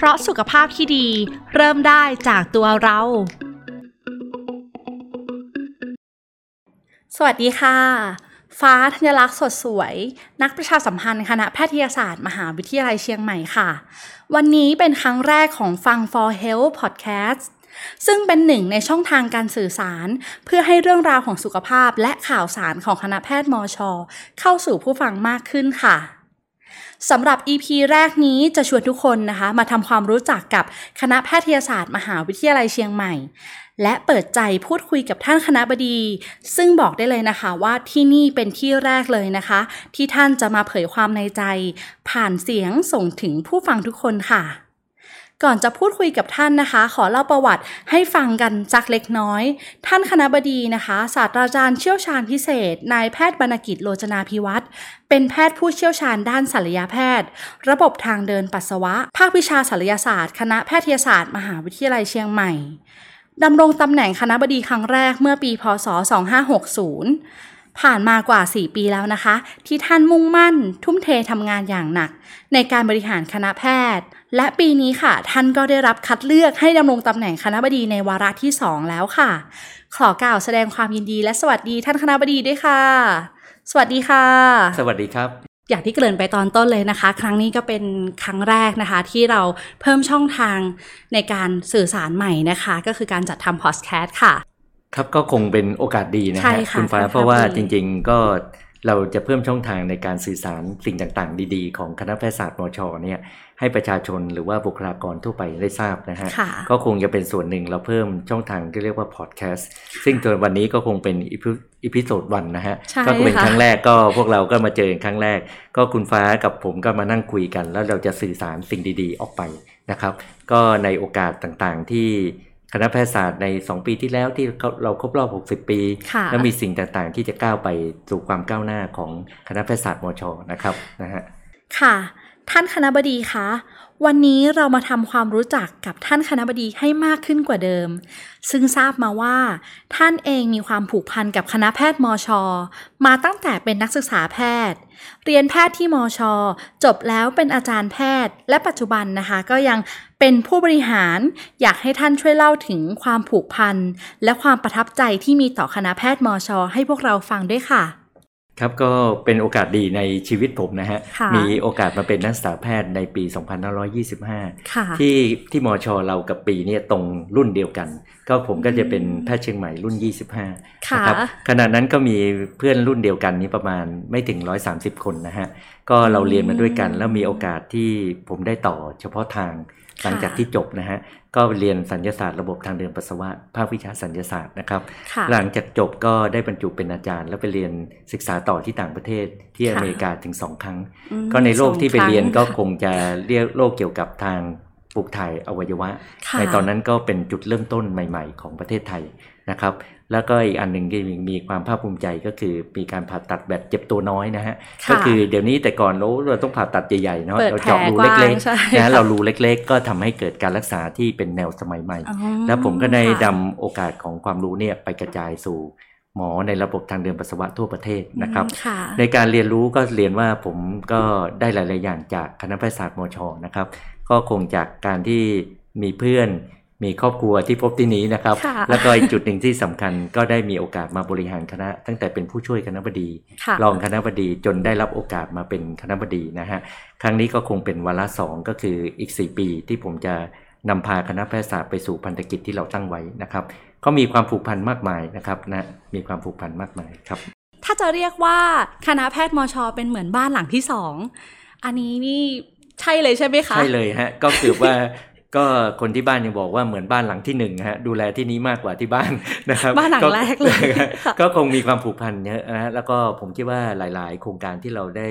เพราะสุขภาพที่ดี เริ่มได้จากตัวเรา สวัสดีค่ะ ฟ้าธัญลักษณ์สดสวย นักประชาสัมพันธ์คณะแพทยศาสตร์ มหาวิทยาลัยเชียงใหม่ค่ะ วันนี้เป็นครั้งแรกของฟัง for health podcast ซึ่งเป็นหนึ่งในช่องทางการสื่อสาร เพื่อให้เรื่องราวของสุขภาพและข่าวสารของคณะแพทย์มอชอเข้าสู่ผู้ฟังมากขึ้นค่ะ สำหรับ EP แรกนี้จะชวนทุกคนนะคะมาทำความรู้จักกับคณะแพทยศาสตร์มหาวิทยาลัยเชียงใหม่ และเปิดใจพูดคุยกับท่านคณะบดี ซึ่งบอกได้เลยนะคะว่าที่นี่เป็นที่แรกเลยนะคะ ที่ท่านจะมาเผยความในใจ ผ่านเสียงส่งถึงผู้ฟังทุกคนค่ะ ก่อนจะพูดคุยกับท่านนะคะ ขอเล่าประวัติให้ฟังกันจักเล็กน้อย ท่านคณะบดีนะคะ ศาสตราจารย์เชี่ยวชาญพิเศษ นายแพทย์บรรกิจโลจนาภิวัตรเป็นแพทย์ผู้เชี่ยวชาญด้านศัลยแพทย์ ระบบทางเดินปัสสาวะ ภาควิชาศัลยศาสตร์ คณะแพทยศาสตร์ มหาวิทยาลัยเชียงใหม่ดำรงตำแหน่งคณะบดีครั้งแรกเมื่อปีพศ 2560 ผ่านมากว่า 4 ปีแล้วนะคะ ที่ท่านมุ่งมั่น ทุ่มเททำงานอย่างหนัก ในการบริหารคณะแพทย์ และปีนี้ค่ะ ท่านก็ได้รับคัดเลือกให้ดำรงตำแหน่งคณะบดีในวาระที่ 2 แล้วค่ะ ขอกล่าวแสดงความยินดีและสวัสดีท่านคณะบดีด้วยค่ะ สวัสดีค่ะ สวัสดีครับอย่างที่เกริ่นไปตอนต้นเลยนะคะ ครั้งนี้ก็เป็นครั้งแรกนะคะ ที่เราเพิ่มช่องทางในการสื่อสารใหม่นะคะ ก็คือการจัดทำพอดแคสต์ค่ะ ครับก็คงเป็นโอกาสดีนะใช่ฮะค่ะคุณฟ้าค่อนข้างเพราะว่าดีจริง ๆ ก็เราจะเพิ่มช่องทางในการสื่อสารสิ่งต่างๆ ดีๆ ของคณะแพทยศาสตร์มชเนี่ยให้ประชาชนหรือว่าบุคลากรทั่วไปได้ทราบนะฮะค่ะก็คงจะเป็นส่วนหนึ่งเราเพิ่มช่องทางที่เรียกว่าพอดแคสต์ซึ่งตัววันนี้ก็คงเป็น episode one นะฮะใช่ก็เป็นค่ะครั้งแรกก็พวกเราก็มาเจอกันครั้งแรก ก็คุณฟ้ากับผมก็มานั่งคุยกัน แล้วเราจะสื่อสารสิ่งดีๆ ออกไปนะครับ ก็ในโอกาสต่างๆที่ คณะแพทยศาสตร์ใน 2 ปีที่แล้วที่เราครบรอบ 60 ปีค่ะแล้วมีสิ่งต่างๆ ที่จะก้าวไปสู่ความก้าวหน้าของคณะแพทยศาสตร์มชนะครับนะฮะค่ะ ท่านคณะบดีคะ วันนี้เรามาทำความรู้จักกับท่านคณะบดีให้มากขึ้นกว่าเดิม ซึ่งทราบมาว่า ท่านเองมีความผูกพันกับคณะแพทย์มอชมาตั้งแต่เป็นนักศึกษาแพทย์ เรียนแพทย์ที่มอชจบแล้วเป็นอาจารย์แพทย์ และปัจจุบันนะคะ ก็ยังเป็นผู้บริหารอยากให้ท่านช่วยเล่าถึงความผูกพันและความประทับใจที่มีต่อคณะแพทย์มอชให้พวกเราฟังด้วยค่ะ ครับก็เป็นโอกาสดีในชีวิตผมนะฮะค่ะมีโอกาสมาเป็นนักศึกษาแพทย์ในปี 2525ค่ะที่ที่มชเรากับปีเนี่ยตรงรุ่นเดียวกัน ก็ผมก็จะเป็นแพทย์เชียงใหม่รุ่น 25ค่ะนะครับขณะนั้นก็มีเพื่อนรุ่นเดียวกันนี้ประมาณไม่ถึง 130 คนนะฮะ ก็เราเรียนมาด้วยกัน แล้วมีโอกาสที่ผมได้ต่อเฉพาะทาง หลังจากที่จบนะฮะก็เรียนสัญญาศาสตร์ระบบทางเดินปัสสาวะภาควิชาสัญญาศาสตร์นะครับค่ะหลังจากจบก็ได้บรรจุเป็นอาจารย์ แล้วไปเรียนศึกษาต่อที่ต่างประเทศที่ค่ะอเมริกาถึงสองครั้งอืมก็ในโรคที่ไปสองครั้งเรียนก็คงจะเรียกโรคเกี่ยวกับทางปลูกถ่ายอวัยวะค่ะในตอนนั้นก็เป็นจุดเริ่มต้นใหม่ ๆ ของประเทศไทยนะครับ แล้วก็อีกอันหนึ่งที่มีความภาคภูมิใจก็คือมีการผ่าตัดแบบเจ็บตัวน้อยนะฮะค่ะก็คือเดี๋ยวนี้แต่ก่อนเราเราต้องผ่าตัดใหญ่ๆเนาะเปิดเราเจาะรูแผลกว้างเล็กใช่ๆนะค่ะเรารูเล็ก ๆ ก็ทำให้เกิดการรักษาที่เป็นแนวสมัยใหม่อ๋อแล้วผมก็ได้ค่ะดำโอกาสของความรู้เนี่ยไปกระจายสู่หมอในระบบทางเดินปัสสาวะทั่วประเทศนะครับอืมค่ะในการเรียนรู้ก็เรียนว่าผมก็ได้หลาย ๆ อย่างจากคณะแพทยศาสตร์มชนะครับ ก็คงจากการที่มีเพื่อน มีครอบครัวที่พบที่นี้นะครับค่ะแล้วก็อีกจุดหนึ่งที่สำคัญก็ได้มีโอกาสมาบริหารคณะ ตั้งแต่เป็นผู้ช่วยคณะบดีค่ะรองคณะบดีจนได้รับโอกาสมาเป็นคณะบดีนะฮะครั้งนี้ก็คงเป็นวาระสองก็คืออีก 4 ปีที่ผมจะนำพาคณะแพทยศาสตร์ไปสู่พันธกิจที่เราตั้งไว้นะครับก็มีความผูกพันมากมายนะครับนะมีความผูกพันมากมายครับ ถ้าจะเรียกว่าคณะแพทย์มชเป็นเหมือนบ้านหลังที่สองอันนี้นี่ใช่เลยใช่ไหมคะ ใช่เลยฮะ ก็คือว่า ก็คนที่บ้านยังบอกว่าเหมือนบ้านหลังที่หนึ่งฮะดูแลที่นี้มากกว่าที่บ้านนะครับบ้านหลังแรกเลยค่ะก็คงมีความผูกพันเยอะนะฮะแล้วก็ผมคิดว่าหลาย ๆ โครงการที่เราได้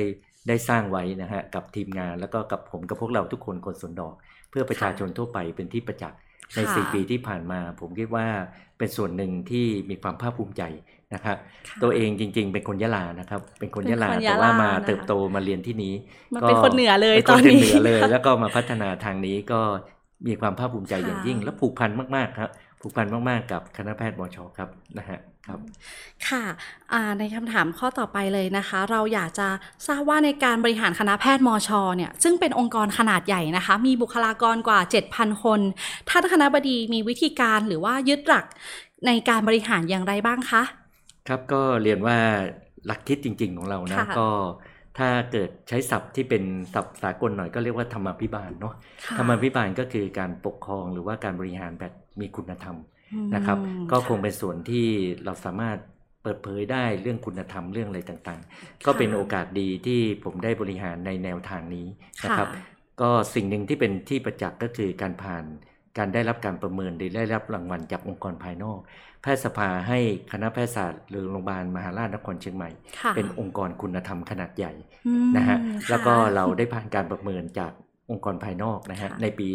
ได้สร้างไว้นะฮะกับทีมงานแล้วก็กับผมกับพวกเราทุกคนคนสวนดอก เพื่อประชาชนทั่วไปเป็นที่ประจักษ์ในค่ะสี่ปีที่ผ่านมา ผมคิดว่าเป็นส่วนหนึ่งที่มีความภาคภูมิใจนะครับค่ะตัวเองจริง ๆ เป็นคนยะลานะครับ เป็นคนยะลาเป็นคนยะลาแต่ว่ามานะคะเติบโตมาเรียนที่นี้มาเป็นคนเหนือเลยป็ตอนคนี้เหนือเลย แล้วก็มาพัฒนาทางนี้ก็ มีความภาคภูมิใจค่ะอย่างยิ่ง และผูกพันมากๆครับผูกพันมากๆกับคณะแพทย์มชครับนะฮะครับค่ะอ่าในคำถามข้อต่อไปเลยนะคะ เราอยากจะทราบว่าในการบริหารคณะแพทย์มชเนี่ยซึ่งเป็นองค์กรขนาดใหญ่นะคะ มีบุคลากรกว่า 7,000 คนท่านคณะบดีมีวิธีการหรือว่ายึดหลักในการบริหารอย่างไรบ้างคะ ครับก็เรียนว่าหลักคิดจริง ๆ ของเรานะค่ะก็ ถ้าเกิดใช้ศัพท์ที่เป็นศัพท์สากลหน่อยก็เรียกว่าธรรมาภิบาลเนาะค่ะธรรมาภิบาลก็คือการปกครองหรือว่าการบริหารแบบมีคุณธรรมอืมนะครับ ก็คงะเป็นส่วนที่เราสามารถเปิดเผยได้เรื่องคุณธรรมเรื่องอะไรต่างๆ ก็เป็นโอกาสดีที่ผมได้บริหารในแนวทางนี้นะครับค่ะก็สิ่งหนึ่งที่เป็นที่ประจักษ์ก็คือการผ่าน การได้รับการประเมินหรือได้รับรางวัลจากองค์กรภายนอก แพทยสภาให้คณะแพทยศาสตร์หรือโรงพยาบาลมหาราชนครเชียงใหม่ค่ะเป็นองค์กรคุณธรรมขนาดใหญ่อืมนะฮะค่แล้วก็เราได้ผ่านการประเมินจาก องค์กรภายนอกนะฮะค่ะในปี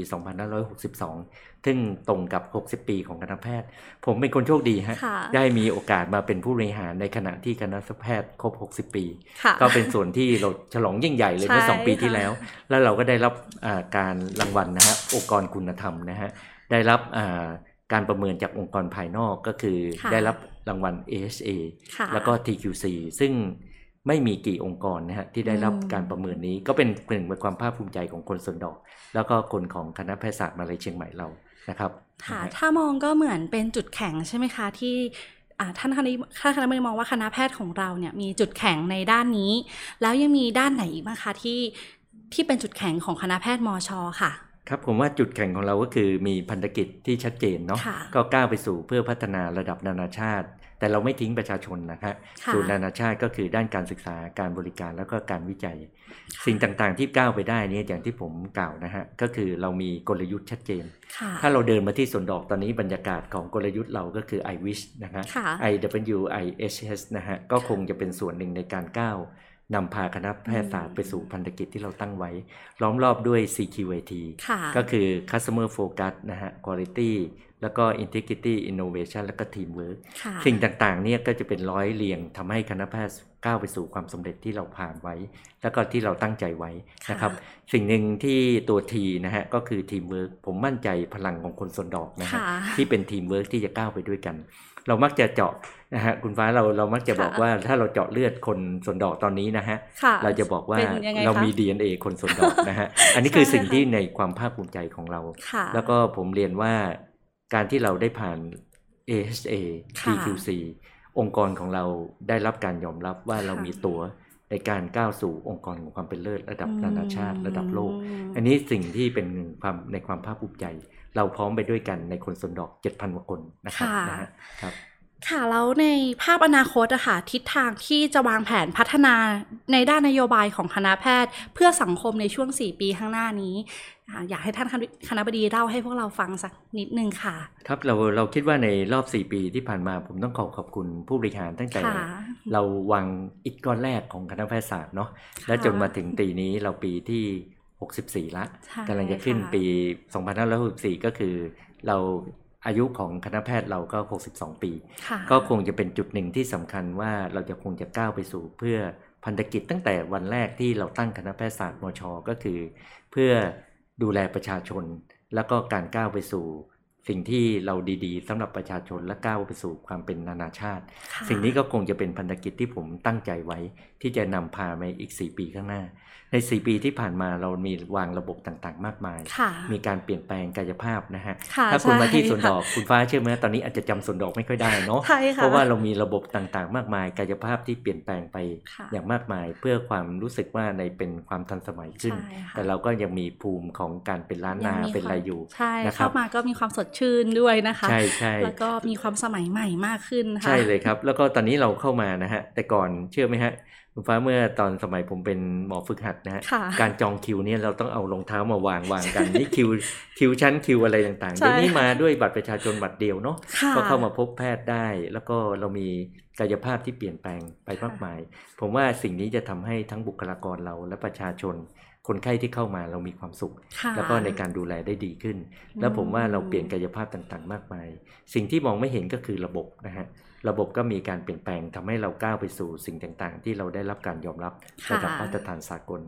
2562 ซึ่งตรงกับ 60 ปีของคณะแพทย์ ผมเป็นคนโชคดีฮะค่ะได้มีโอกาสมาเป็นผู้บริหารในขณะที่คณะแพทย์ครบ 60 ปีค่ะก็เป็นส่วนที่เราฉลองยิ่งใหญ่เลยเมื่อใช่สองปีที่ค่ะแล้ว แล้วเราก็ได้รับอ่าการรางวัลนะฮะองค์กรคุณธรรมนะฮะได้รับอ่าการประเมินจากองค์กรภายนอกก็คือค่ะได้รับรางวัล AHA ค่ะแล้วก็ TQC ซึ่ง ไม่มีกี่องค์กรนะฮะที่ได้รับอืมการประเมินนี้ก็เป็นหนึ่งในความภาคภูมิใจของคนสวนดอก แล้วก็คนของคณะแพทยศาสตร์มหาลัยเชียงใหม่เรานะครับค่ะนะฮะถ้ามองก็เหมือนเป็นจุดแข็งใช่ไหมคะที่อ่าท่านคณะท่านคณะบดีมองว่าคณะแพทย์ของเราเนี่ยมีจุดแข็งในด้านนี้ แล้วยังมีด้านไหนอีกบ้างคะที่ที่เป็นจุดแข็งของคณะแพทย์มชค่ะ ครับผมว่าจุดแข่งของเราก็คือมีพันธกิจที่ชัดเจนเนาะค่ะก็ก้าวไปสู่เพื่อพัฒนาระดับนานาชาติ แต่เราไม่ทิ้งประชาชนนะฮะค่ะสู่นานาชาติก็คือด้านการศึกษาการบริการแล้วก็การวิจัย สิ่งต่างๆที่ก้าวไปได้เนี่ยอย่างที่ผมกล่าวนะฮะก็คือเรามีกลยุทธ์ชัดเจนค่ะถ้าเราเดินมาที่สวนดอกตอนนี้บรรยากาศของกลยุทธ์เราก็คือ I wish นะฮะค่ะ I W I H S นะฮะก็คงจะเป็นส่วนหนึ่งในการก้าวนำพาคณะแพทยศาสตร์ไปสู่พันธกิจที่เราตั้งไว้ ล้อมรอบด้วย CQAT ค่ะก็คือ customer focus นะฮะ quality แล้วก็ integrity innovation แล้วก็ teamwork ค่ะสิ่งต่างๆเนี่ยก็จะเป็นร้อยเรียงทำให้คณะแพทย์ก้าวไปสู่ความสำเร็จที่เราผ่านไว้ แล้วก็ที่เราตั้งใจไว้นะครับ สิ่งหนึ่งที่ตัว T นะฮะก็คือ teamwork ผมมั่นใจพลังของคนสนดอกนะฮะค่ะที่เป็น teamwork ที่จะก้าวไปด้วยกัน เรามักจะเจาะนะฮะคุณฟ้าเราเรามักจะบอกค่ะว่าถ้าเราเจาะเลือดคนสนดอกตอนนี้นะฮะค่ะเราจะบอกว่าเป็นยังไงเราคะมี DNA คนสนดอกนะฮะอันนี้คือใช่สิ่งค่ะที่ในความภาคภูมิใจของเราค่ะแล้วก็ผมเรียนว่า การที่เราได้ผ่าน AHA ค่ะ TQC องค์กรของเราได้รับการยอมรับว่าเรามีตัวในการก้าวสู่องค์กรของความเป็นเลิศระดับนานาชาติระดับโลก อันนี้สิ่งที่เป็นความในความภาคภูมิใจ เราพร้อมไปด้วยกันในคนสนดอก 7,000กว่าคนนะครับค่ะนะฮะครับ ค่ะแล้วในภาพอนาคตอะค่ะทิศทางที่จะวางแผนพัฒนาในด้านนโยบายของคณะแพทย์ เพื่อสังคมในช่วง 4 ปีข้างหน้านี้อ่าอยากให้ท่านคณะบดีเล่าให้พวกเราฟังสักนิดนึงค่ะ ครับเราเราคิดว่าในรอบ 4 ปีที่ผ่านมาผมต้องขอขอบคุณผู้บริหารตั้งแต่ค่ะเราวางอิฐก้อนแรกของคณะแพทยศาสตร์เนาะและจนมาถึงปีนี้เราปีที่ 64 ละใช่กำลังจะขึ้นค่ะปี 2564 ก็คือเรา อายุของคณะแพทย์เราก็ 62 ปีค่ะก็คงจะเป็นจุดหนึ่งที่สำคัญว่าเราจะคงจะก้าวไปสู่เพื่อพันธกิจตั้งแต่วันแรกที่เราตั้งคณะแพทยศาสตร์มช ก็คือ เพื่อดูแลประชาชน แล้วก็การก้าวไปสู่ สิ่งที่เราดีๆสำหรับประชาชนและก้าวไปสู่ความเป็นนานาชาติค่ะสิ่งนี้ก็คงจะเป็นพันธกิจที่ผมตั้งใจไว้ ที่จะนำพาไปอีก 4 ปีข้างหน้า ใน 4 ปีที่ผ่านมาเรามีวางระบบต่างๆ มากมายค่ะมีการเปลี่ยนแปลงกายภาพนะฮะค่ะถ้าคุณมาที่ใช่สวนดอกคุณฟ้าเชื่อไหมตอนนี้อาจจะจำสวนดอกไม่ค่อยได้เนาะใช่ค่ะเพราะว่าเรามีระบบต่างๆ มากมาย กายภาพที่เปลี่ยนแปลงไปค่ะอย่างมากมาย เพื่อความรู้สึกว่าในเป็นความทันสมัยขึ้นใช่ค่ะแต่เราก็ยังมีภูมิของการเป็นล้านนายังมีเป็นอะไรความอยู่ใช่นะครัเข้าบมาก็มีความสดชื่นด้วยนะคะใช่ใช่แล้วก็มีความสมัยใหม่มากขึ้นค่ะใช่เลยครับ แล้วก็ตอนนี้เราเข้ามานะฮะ แต่ก่อนเชื่อไหมฮะคุณฟ้าเมื่อตอนสมัยผมเป็นหมอฝึกหัดนะฮะค่ะการจองคิวเนี่ยเราต้องเอารองเท้ามาวางวางกันนี่คิวคิวชั้นคิวอะไรต่างๆใช่เดี๋ยวนี้มาด้วยบัตรประชาชนบัตรเดียวเนาะค่ะก็เข้ามาพบแพทย์ได้ แล้วก็เรามีกายภาพที่เปลี่ยนแปลงไปมากมาย ผมว่าสิ่งนี้จะทำให้ทั้งบุคลากรเราและประชาชน คนไข้ที่เข้ามาเรามีความสุขค่ะแล้วก็ในการดูแลได้ดีขึ้น แล้วผมว่าเราเปลี่ยนกายภาพต่างๆ มากมาย สิ่งที่มองไม่เห็นก็คือระบบนะฮะระบบก็มีการเปลี่ยนแปลงทำให้เราก้าวไปสู่สิ่งต่างๆ ที่เราได้รับการยอมรับค่ะระดับมาตรฐานสากล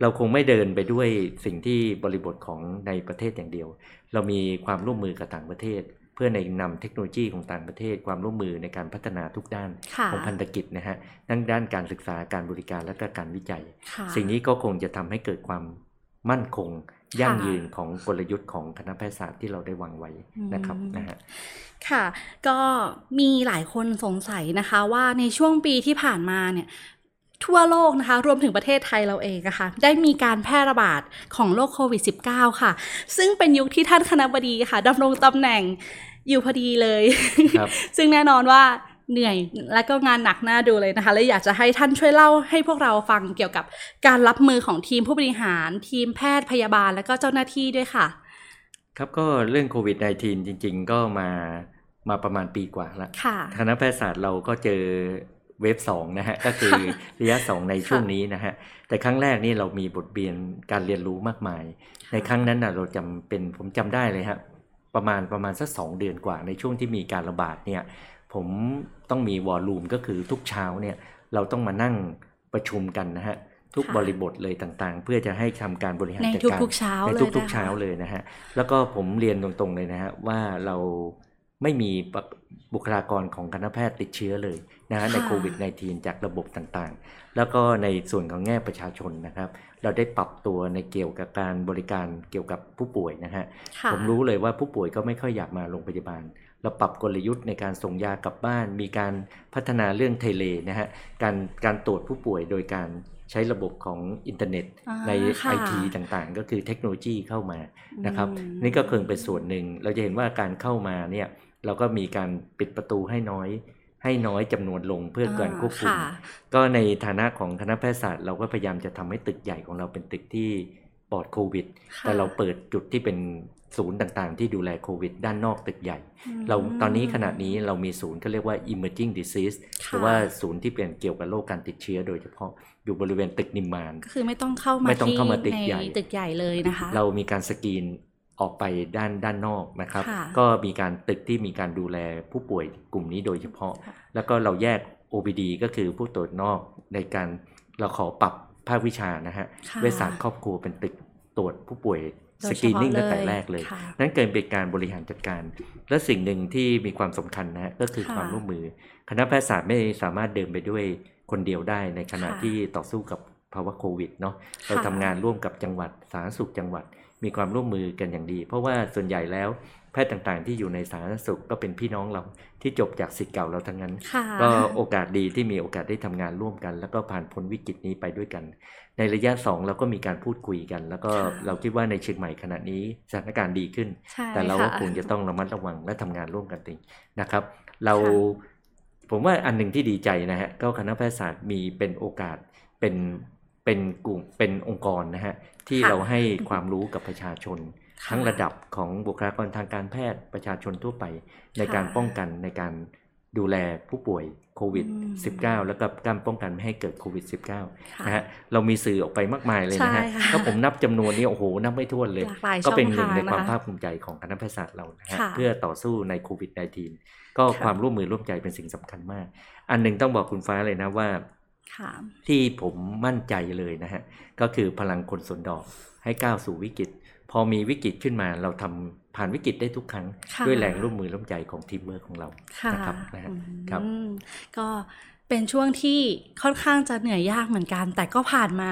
เราคงไม่เดินไปด้วยสิ่งที่บริบทของในประเทศอย่างเดียว เรามีความร่วมมือกับต่างประเทศ เพื่อในนำเทคโนโลยีของต่างประเทศความร่วมมือในการพัฒนาทุกด้านค่ะของพันธกิจนะฮะทั้งด้านการศึกษาการบริการและก็การวิจัยค่ะสิ่งนี้ก็คงจะทำให้เกิดความมั่นคงยั่งค่ะยืนของกลยุทธ์ของคณะแพทยศาสตร์ที่เราได้วางไว้นะครับอืมนะฮะค่ะ ก็มีหลายคนสงสัยนะคะว่าในช่วงปีที่ผ่านมาเนี่ย ทั่วโลกนะคะ รวมถึงประเทศไทยเราเองนะคะ ได้มีการแพร่ระบาดของโรคโควิด -19 ค่ะ ซึ่งเป็นยุคที่ท่านคณะบดีค่ะดำรงตำแหน่งอยู่พอดีเลยครับซึ่งแน่นอนว่าเหนื่อยและก็งานหนักหน้าดูเลยนะคะและอยากจะให้ท่านช่วยเล่าให้พวกเราฟังเกี่ยวกับการรับมือของทีมผู้บริหาร ทีมแพทย์พยาบาลและก็เจ้าหน้าที่ด้วยค่ะ ครับก็เรื่องโควิด -19 จริง ๆ ก็มามาประมาณปีกว่าละค่ะคณะแพทยศาสตร์เราก็เจอ เวฟสองนะฮะก็คือระยะสองในช่วงนี้นะฮะแต่ครั้งแรกนี่เรามีบทเรียนการเรียนรู้มากมาย ในครั้งนั้นนะเราจำเป็นผมจำได้เลยฮะประมาณประมาณสักสองเดือนกว่าในช่วงที่มีการระบาดเนี่ยผมต้องมีวอลลุ่มก็คือทุกเช้าเนี่ยเราต้องมานั่งประชุมกันนะฮะทุกค่ะบริบทเลยต่างๆ เพื่อจะให้ทำการบริหารในจัดการทุกๆเช้าในเลยทุกนะๆคะเช้าเลยนะฮะแล้วก็ผมเรียนตรงๆเลยนะฮะว่าเรา ไม่มีบุคลากรของคณะแพทย์ติดเชื้อเลยนะฮะในค่ะโควิด -19 จากระบบต่างๆ แล้วก็ในส่วนของแง่ประชาชนนะครับ เราได้ปรับตัวในเกี่ยวกับการบริการเกี่ยวกับผู้ป่วยนะฮะค่ะผมรู้เลยว่าผู้ป่วยก็ไม่ค่อยอยากมาโรงพยาบาล เราปรับกลยุทธ์ในการส่งยากลับบ้าน มีการพัฒนาเรื่อง tele นะฮะการการตรวจผู้ป่วยโดยการใช้ระบบของอินเทอร์เน็ตอ่าในค่ะไอทีต่างๆ ก็คือเทคโนโลยีเข้ามานะครับอืมนี่ก็เพิ่งเป็นส่วนหนึ่งเราจะเห็นว่าการเข้ามาเนี่ย เราก็มีการปิดประตูให้น้อย ให้น้อยจำนวนลงเพื่อการควบคุมค่ะก็ในฐานะของคณะแพทยศาสตร์เราก็พยายามจะทำให้ตึกใหญ่ของเราเป็นตึกที่ปลอดโควิดค่ะแต่เราเปิดจุดที่เป็นศูนย์ต่างๆ ที่ดูแลโควิด ด้านนอกตึกใหญ่มเราตอนนี้ขณะนี้เรามีศูนย์ก็เรียกว่า emerging disease ค่ะหรือว่าศูนย์ที่เป็นเกี่ยวกับโรคการติดเชื้อโดยเฉพาะอยู่บริเวณตึกนิมมานก็คือไม่ต้องเข้ามาไม่ต้องเข้ามาตึที่กในใหญ่ตึกใหญ่เลยนะคะ เรามีการสกรีน ออกไปด้านด้านนอกนะครับค่ะก็มีการตึกที่มีการดูแลผู้ป่วยกลุ่มนี้โดยเฉพาะค่ะแล้วก็เราแยก OPD ก็คือผู้ตรวจนอกในการเราขอปรับภาควิชานะฮะค่ะเวชศาสตร์ครอบครัวเป็นตึกตรวจผู้ป่วยโดสยกรีนนิ่งเฉพาะตั้งแต่เลยแรกเลยค่ะนั่นเกิดเป็นการบริหารจัดการ และสิ่งหนึ่งที่มีความสำคัญนะฮะก็คือค่ะความร่วมมือ คณะแพทยศาสตร์ไม่สามารถเดินไปด้วยคนเดียวได้ในขณะค่ะที่ต่อสู้กับภาวะโควิดเนาะเราค่ะทำงานร่วมกับจังหวัดสาธารณสุขจังหวัด มีความร่วมมือกันอย่างดี เพราะว่าส่วนใหญ่แล้วแพทย์ต่างๆ ที่อยู่ในสาธารณสุขก็เป็นพี่น้องเราที่จบจากสิทธิ์เก่าเราทั้งนั้นค่ะก็โอกาสดีที่มีโอกาสได้ทำงานร่วมกัน แล้วก็ผ่านพ้นวิกฤตนี้ไปด้วยกัน ในระยะสองเราก็มีการพูดคุยกัน แล้วก็ค่ะเราคิดว่าในเชียงใหม่ขณะนี้สถานการณ์ดีขึ้นใช่แต่เราก็ค่ะคงจะต้องระมัดระวังและทำงานร่วมกันตินะครับ เราค่ะผมว่าอันหนึ่งที่ดีใจนะฮะก็คณะแพทยศาสตร์มีเป็นโอกาสเป็น เป็นกลุ่มเป็นองค์กรนะฮะที่ค่ะเราให้ความรู้กับประชาชนค่ะทั้งระดับของบุคลากรทางการแพทย์ประชาชนทั่วไป ในการค่ะป้องกันในการดูแลผู้ป่วยโควิดอืม -19 แล้วก็การป้องกันไม่ให้เกิดโควิด -19 ค่ะนะฮะเรามีสื่อออกไปมากมายเลยนะฮะใช่ค่ะถ้าผมนับจำนวนนี้โอ้โหนับไม่ถ้วนเลยหลากหลายก็เป็นหช่นึ่องงในทางความนะคะภาคภูมิใจของคณะแพทยศาสตร์เรานะฮะค่ะเพื่อต่อสู้ในโควิด -19 ก็ค่ะความร่วมมือร่วมใจเป็นสิ่งสำคัญมาก อันหนึ่งต้องบอกคุณฟ้าเลยนะว่าค่ะ ที่ผมมั่นใจเลยนะฮะ ก็คือพลังคนสวนดอกให้ก้าวสู่วิกฤต พอมีวิกฤตขึ้นมาเราทำผ่านวิกฤตได้ทุกครั้งค่ะด้วยแรงร่วมมือร่วมใจของทีมเวิร์คของเราค่ะนะครับนะฮะอืมครับก็เป็นช่วงที่ค่อนข้างจะเหนื่อยยากเหมือนกัน แต่ก็ผ่านมา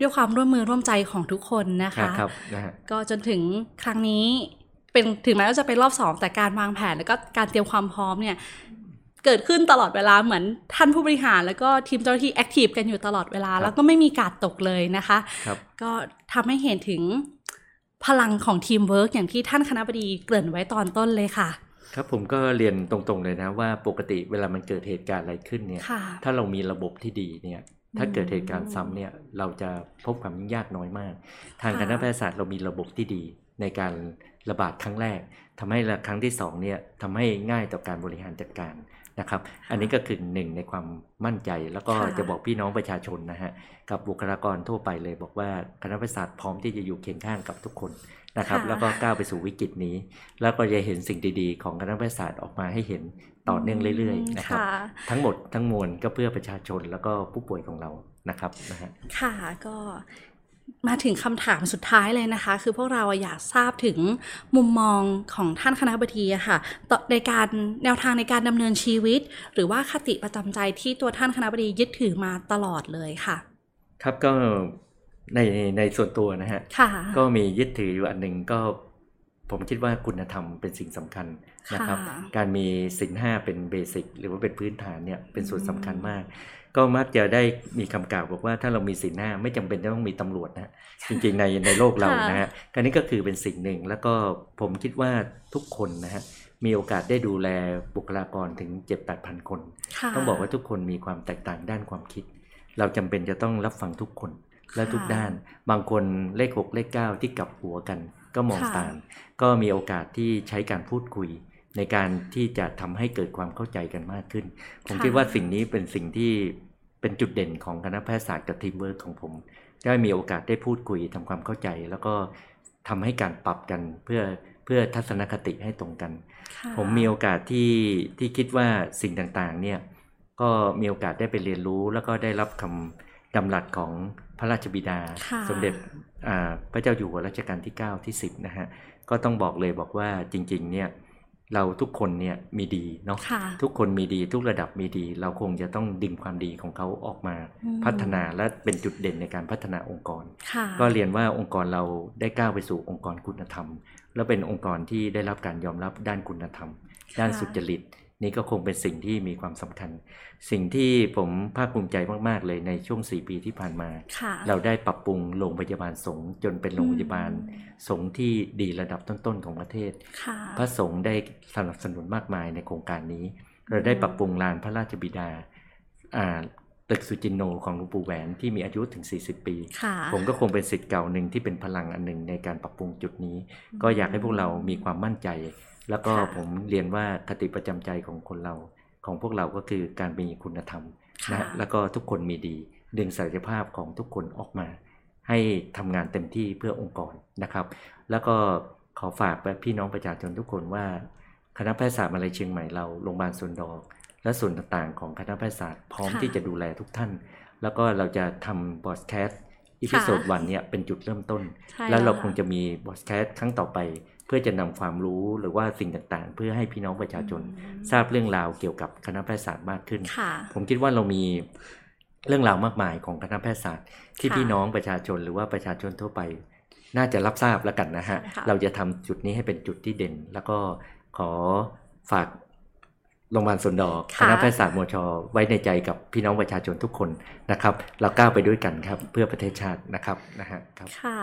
ด้วยความร่วมมือร่วมใจของทุกคนนะคะครับนะฮะก็จนถึงครั้งนี้เป็นถึงแม้ว่าจะเป็นรอบสองแต่การวางแผนแล้วก็การเตรียมความพร้อมเนี่ย เกิดขึ้นตลอดเวลาเหมือนท่านผู้บริหาร แล้วก็ทีมเจ้าหน้าที่ active กันอยู่ตลอดเวลาครับแล้วก็ไม่มีการตกเลยนะคะครับก็ทำให้เห็นถึงพลังของทีมเวิร์กอย่างที่ท่านคณบดีเกริ่นไว้ตอนต้นเลยค่ะ ครับผมก็เรียนตรงๆเลยนะว่าปกติเวลามันเกิดเหตุการณ์อะไรขึ้นเนี่ยค่ะถ้าเรามีระบบที่ดีเนี่ยถ้าเกิดเหตุการณ์ซ้ำเนี่ยเราจะพบความยุ่งยากน้อยมาก ทางค่ะคณะแพทยศาสตร์เรามีระบบที่ดีในการระบาดครั้งแรกทำให้ครั้งที่สองเนี่ยทำให้ง่ายต่อการบริหารจัดการ นะครับ อันนี้ก็คือหนึ่งในความมั่นใจแล้วก็ค่ะจะบอกพี่น้องประชาชนนะฮะกับบุคลากรทั่วไปเลย บอกว่าคณะแพทยศาสตร์พร้อมที่จะอยู่เคียงข้างกับทุกคนนะครับ แล้วก็ก้าวไปสู่วิกฤตนี้ แล้วก็จะเห็นสิ่งดีๆ ของคณะแพทยศาสตร์ออกมาให้เห็นต่อเนื่องเรื่อยๆนะครับค่ะทั้งหมดทั้งมวลก็เพื่อประชาชนแล้วก็ผู้ป่วยของเรานะครับนะฮะค่ะก็ มาถึงคำถามสุดท้ายเลยนะคะ คือพวกเราอยากทราบถึงมุมมองของท่านคณะบดีอะค่ะต่อในการแนวทางในการดำเนินชีวิต หรือว่าคติประจำใจที่ตัวท่านคณะบดียึดถือมาตลอดเลยค่ะ ครับก็ในในส่วนตัวนะฮะค่ะก็มียึดถืออยู่อันหนึ่งก็ ผมคิดว่าคุณธรรมเป็นสิ่งสำคัญนะครับค่ะการมีศีลห้าเป็นเบสิกหรือว่าเป็นพื้นฐานเนี่ยเป็นส่วนสำคัญมาก ก็มักจะได้มีคำกล่าวบอกว่าถ้าเรามีศีลห้าไม่จำเป็นจะต้องมีตำรวจนะฮะจริงๆในในโลกเรานะฮะการนี้ก็คือเป็นสิ่งหนึ่ง แล้วก็ผมคิดว่าทุกคนนะฮะมีโอกาสได้ดูแลบุคลากรถึง7 8 0 0 0คนค่ะต้องบอกว่าทุกคนมีความแตกต่างด้านความคิด เราจำเป็นจะต้องรับฟังทุกคนและทุกค่ะด้าน บางคนเลขหกเลขเก้าที่กลับหัวกัน ก็มองค่ะต่างก็มีโอกาสที่ใช้การพูดคุย ในการที่จะทำให้เกิดความเข้าใจกันมากขึ้น ผมคิดว่าสิ่งนี้เป็นสิ่งที่เป็นจุดเด่นของคณะแพทยศาสตร์กับทีมเวิร์กของผมได้มีโอกาสได้พูดคุยทำความเข้าใจ แล้วก็ทำให้การปรับกันเพื่อเพื่อทัศนคติให้ตรงกันค่ะผมมีโอกาสที่ที่คิดว่าสิ่งต่างๆเนี่ยก็มีโอกาสได้ไปเรียนรู้แล้วก็ได้รับคำ ดำรัสของพระราชบิดาค่ะสมเด็จอ่าพระเจ้าอยู่หัวรัชกาลที่ 9 ที่ 10 นะฮะ ก็ต้องบอกเลยบอกว่าจริงๆ เนี่ยเราทุกคนเนี่ยมีดีเนาะค่ะทุกคนมีดีทุกระดับมีดี เราคงจะต้องดึงความดีของเขาออกมาอืมพัฒนาและเป็นจุดเด่นในการพัฒนาองค์กรค่ะก็เรียนว่าองค์กรเราได้ก้าวไปสู่องค์กรคุณธรรม และเป็นองค์กรที่ได้รับการยอมรับด้านคุณธรรมค่ะด้านสุจริต นี่ก็คงเป็นสิ่งที่มีความสำคัญ สิ่งที่ผมภาคภูมิใจมาก ๆ เลยในช่วง 4 ปีที่ผ่านมาค่ะเราได้ปรับปรุงโรงพยาบาลสงฆ์จนเป็นโรงพยาบาลอืมสงฆ์ที่ดีระดับต้น ๆ ของประเทศค่ะพระสงฆ์ได้สนับสนุนมากมายในโครงการนี้ เราได้ปรับปรุงลานพระราชบิดาอ่าตึกสุจินโนของหลวงปู่แหวนที่มีอายุถึง 40 ปีค่ะผมก็คงเป็นสิทธิ์เก่าหนึ่งที่เป็นพลังอันหนึ่งในการปรับปรุงจุดนี้ ก็อยากให้พวกเรามีความมั่นใจ แล้วก็ค่ะผมเรียนว่าคติประจำใจของคนเราของพวกเราก็คือการมีคุณธรรมค่ะนะแล้วก็ทุกคนมีดี ดึงศักยภาพของทุกคนออกมา ให้ทำงานเต็มที่เพื่อองค์กรนะครับ แล้วก็ขอฝากไปพี่น้องประชาชนทุกคนว่าคณะแพทยศาสตร์มหาลัยเชียงใหม่เราโรงพยาบาลสวนดอก และส่วนต่างๆ ของคณะแพทยศาสตร์พร้อมค่ะที่จะดูแลทุกท่าน แล้วก็เราจะทำพอดแคสต์ episode one เนี่ยเป็นจุดเริ่มต้นใช่แล้วเราค่ะคงจะมีพอดแคสต์ครั้งต่อไป เพื่อจะนำความรู้หรือว่าสิ่งต่างๆ เพื่อให้พี่น้องประชาชนทราบเรื่องราวเกี่ยวกับคณะแพทยศาสตร์มากขึ้นค่ะผมคิดว่าเรามีเรื่องราวมากมายของคณะแพทยศาสตร์ ที่ค่ะพี่น้องประชาชนหรือว่าประชาชนทั่วไป น่าจะรับทราบแล้วกันนะฮะใช่ค่ะเราจะทำจุดนี้ให้เป็นจุดที่เด่น แล้วก็ขอฝากโรงพยาบาลสวนดอกคณะแพทยศาสตร์มช ไว้ในใจกับพี่น้องประชาชนทุกคนนะครับ เราก้าวไปด้วยกันครับเพื่อประเทศชาตินะครับนะฮะครับค่ะ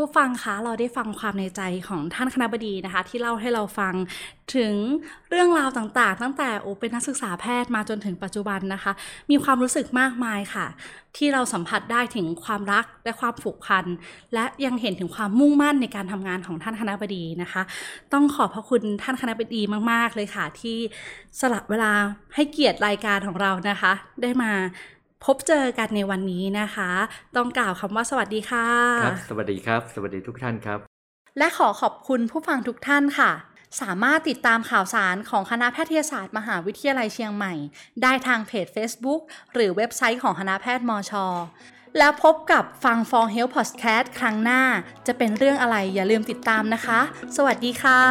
ผู้ฟังคะเราได้ฟังความในใจของท่านคณะบดีนะคะ ที่เล่าให้เราฟังถึงเรื่องราวต่างๆ ตั้งแต่โอเป็นนักศึกษาแพทย์มาจนถึงปัจจุบันนะคะ มีความรู้สึกมากมายค่ะ ที่เราสัมผัสได้ถึงความรักและความผูกพัน และยังเห็นถึงความมุ่งมั่นในการทำงานของท่านคณะบดีนะคะ ต้องขอบพระคุณท่านคณะบดีมาก ๆ เลยค่ะ ที่สละเวลาให้เกียรติรายการของเรานะคะ ได้มา พบเจอกันในวันนี้นะคะ ต้องกล่าวคำว่าสวัสดีค่ะครับ สวัสดีครับ สวัสดีทุกท่านครับ และขอขอบคุณผู้ฟังทุกท่านค่ะ สามารถติดตามข่าวสารของคณะแพทยศาสตร์มหาวิทยาลัยเชียงใหม่ ได้ทางเพจ Facebook หรือเว็บไซต์ของคณะแพทย์มชแล้วพบกับฟัง For Health Podcast ครั้งหน้า จะเป็นเรื่องอะไรอย่าลืมติดตามนะคะ สวัสดีค่ะ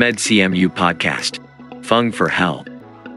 MedCMU Podcast. Fung for Health.